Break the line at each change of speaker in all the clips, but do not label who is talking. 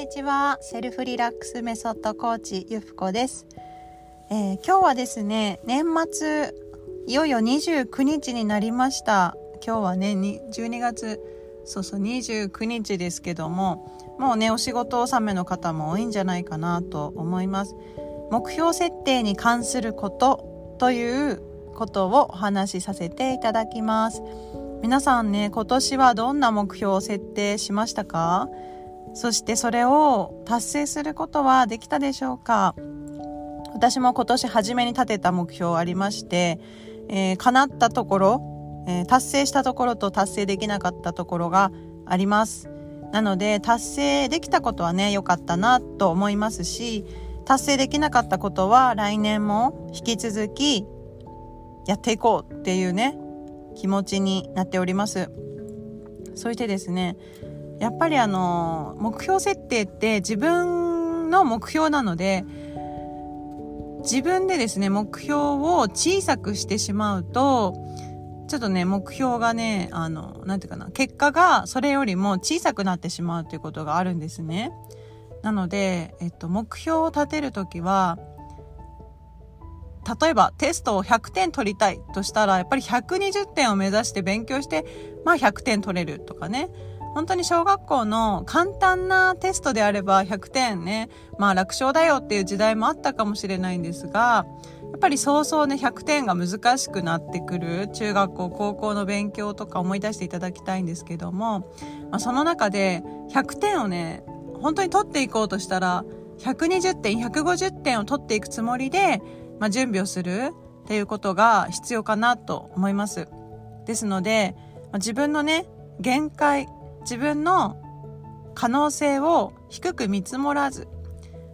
にちは。セルフリラックスメソッドコーチゆふこです、えー、今日はですね年末いよいよ29日になりました。今日はね12月そうそう29日ですけどももうねお仕事納めの方も多いんじゃないかなと思います。目標設定に関することということをお話しさせていただきます。皆さんね今年はどんな目標を設定しましたか？そしてそれを達成することはできたでしょうか？私も今年初めに立てた目標ありまして、えー、叶ったところ、えー、達成したところと達成できなかったところがあります。なので達成できたことはね良かったなと思いますし達成できなかったことは来年も引き続きやっていこうっていうね気持ちになっておりますそしてですねやっぱりあの目標設定って自分の目標なので自分でですね目標を小さくしてしまうとちょっとね目標がねあのなんていうかな結果がそれよりも小さくなってしまうということがあるんですね。なので、えっと、目標を立てるときは例えばテストを100点取りたいとしたらやっぱり120点を目指して勉強してまあ100点取れるとかね。本当に小学校の簡単なテストであれば100点ね、まあ楽勝だよっていう時代もあったかもしれないんですが、やっぱりそうそうね、100点が難しくなってくる中学校、高校の勉強とか思い出していただきたいんですけども、まあ、その中で100点をね、本当に取っていこうとしたら、120点、150点を取っていくつもりで、まあ、準備をするっていうことが必要かなと思います。ですので、まあ、自分のね、限界、自分の可能性を低く見積もらず、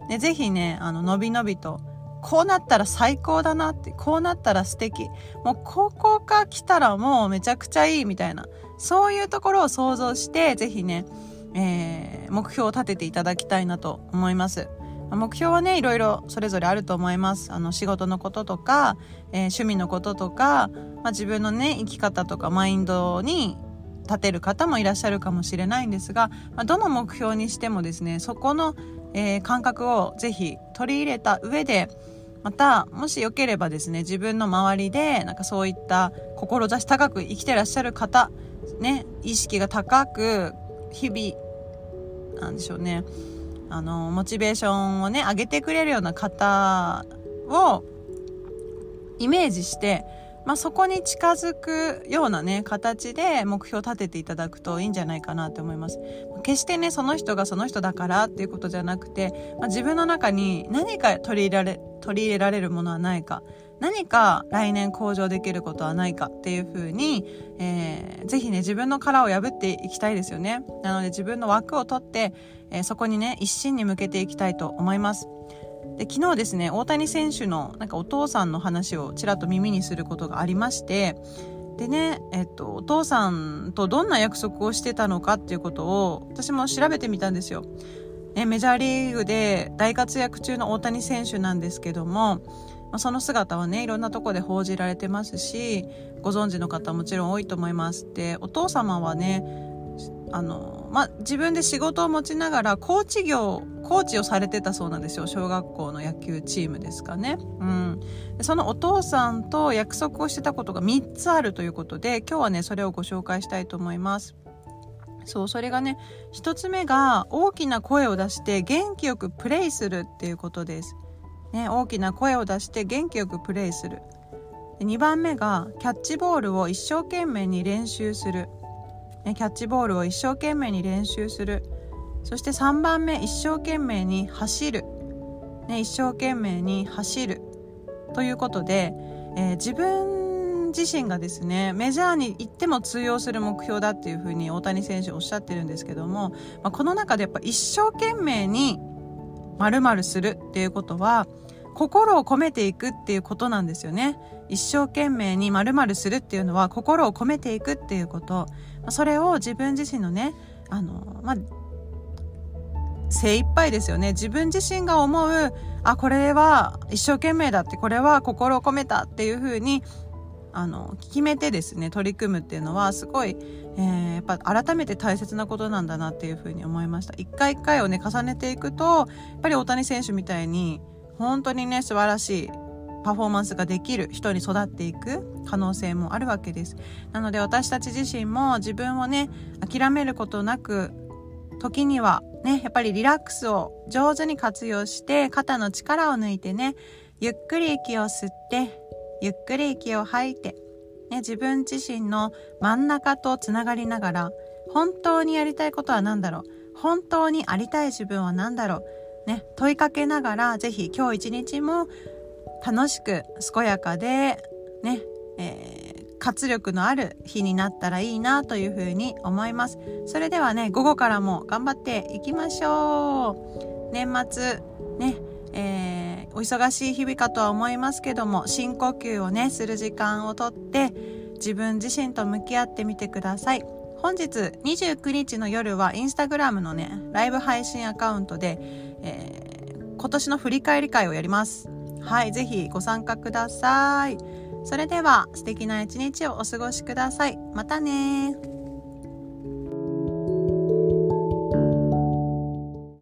ね、ぜひね、あの、のびのびと、こうなったら最高だなって、こうなったら素敵。もう、ここが来たらもうめちゃくちゃいいみたいな、そういうところを想像して、ぜひね、えー、目標を立てていただきたいなと思います。目標はね、いろいろそれぞれあると思います。あの、仕事のこととか、えー、趣味のこととか、まあ、自分のね、生き方とかマインドに立てる方もいらっしゃるかもしれないんですが、まあ、どの目標にしてもですねそこの、えー、感覚をぜひ取り入れた上でまたもしよければですね自分の周りでなんかそういった志高く生きてらっしゃる方ね意識が高く日々なんでしょうねあのモチベーションをね上げてくれるような方をイメージしてまあ、そこに近づくようなね形で目標を立てていただくといいんじゃないかなと思います。決してねその人がその人だからっていうことじゃなくて、まあ、自分の中に何か取り入れられ取り入れられるものはないか何か来年向上できることはないかっていうふうに、えー、ぜひね自分の殻を破っていきたいですよね。なので自分の枠を取って、えー、そこにね一心に向けていきたいと思います。で昨日ですね大谷選手のなんかお父さんの話をちらっと耳にすることがありましてでね、えっと、お父さんとどんな約束をしてたのかっていうことを私も調べてみたんですよ。ね、メジャーリーグで大活躍中の大谷選手なんですけども、まあ、その姿はねいろんなとこで報じられてますしご存知の方もちろん多いと思います。でお父様はねあの、まあ、自分で仕事を持ちながら、コーチ業、コーチをされてたそうなんですよ。小学校の野球チームですかね。うん。そのお父さんと約束をしてたことが3つあるということで、今日はね、それをご紹介したいと思います。そう、それがね、1つ目が大きな声を出して元気よくプレイするっていうことです。ね、大きな声を出して元気よくプレイする。2番目がキャッチボールを一生懸命に練習する。キャッチボールを一生懸命に練習する。そして3番目一生懸命に走る、ね、一生懸命に走る。ということで、えー、自分自身がですねメジャーに行っても通用する目標だっていうふうに大谷選手おっしゃってるんですけども、まあ、この中でやっぱ一生懸命に〇〇するっていうことは心を込めていくっていうことなんですよね。一生懸命に〇〇するっていうのは心を込めていくっていうこと。それを自分自身のね、あの、まあ、精一杯ですよね。自分自身が思う、あ、これは一生懸命だって、これは心を込めたっていうふうに、あの、決めてですね、取り組むっていうのは、すごい、えー、やっぱ改めて大切なことなんだなっていうふうに思いました。一回一回をね、重ねていくと、やっぱり大谷選手みたいに、本当にね、素晴らしいパフォーマンスができる人に育っていく可能性もあるわけです。なので私たち自身も自分をね、諦めることなく、時にはね、やっぱりリラックスを上手に活用して肩の力を抜いてね、ゆっくり息を吸って、ゆっくり息を吐いて、ね、自分自身の真ん中とつながりながら、本当にやりたいことは何だろう？本当にありたい自分は何だろう？ね、問いかけながら、ぜひ今日一日も楽しく健やかで、ね、えー、活力のある日になったらいいなというふうに思います。それではね、午後からも頑張っていきましょう。年末、ね、えー、お忙しい日々かとは思いますけども、深呼吸をね、する時間をとって、自分自身と向き合ってみてください。本日29日の夜はインスタグラムのね、ライブ配信アカウントで、えー、今年の振り返り会をやります。はい、ぜひご参加ください。それでは素敵な一日をお過ごしください。またね